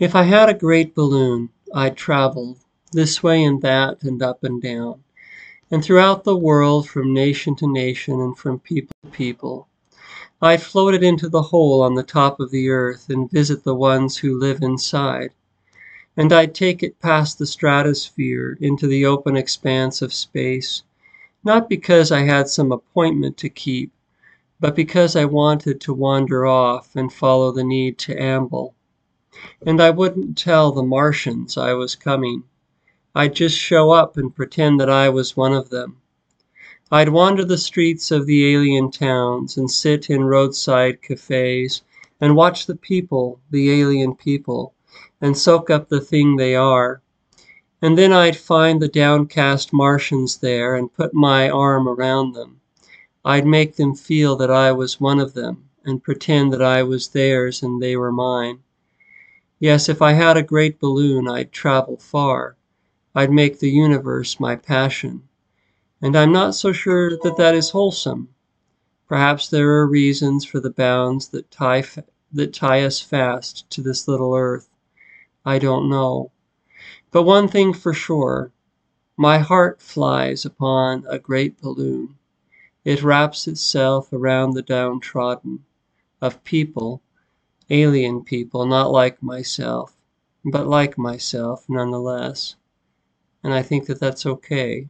If I had a great balloon, I'd travel this way and that and up and down, and throughout the world from nation to nation and from people to people. I'd float it into the hole on the top of the earth and visit the ones who live inside. And I'd take it past the stratosphere into the open expanse of space, not because I had some appointment to keep, but because I wanted to wander off and follow the need to amble. And I wouldn't tell the Martians I was coming. I'd just show up and pretend that I was one of them. I'd wander the streets of the alien towns and sit in roadside cafes and watch the people, the alien people, and soak up the thing they are. And then I'd find the downcast Martians there and put my arm around them. I'd make them feel that I was one of them and pretend that I was theirs and they were mine. Yes, if I had a great balloon, I'd travel far. I'd make the universe my passion. And I'm not so sure that that is wholesome. Perhaps there are reasons for the bounds that tie, that tie us fast to this little earth. I don't know. But one thing for sure my heart flies upon a great balloon. It wraps itself around the downtrodden, of people alien people, not like myself, but like myself nonetheless. And I think that that's okay.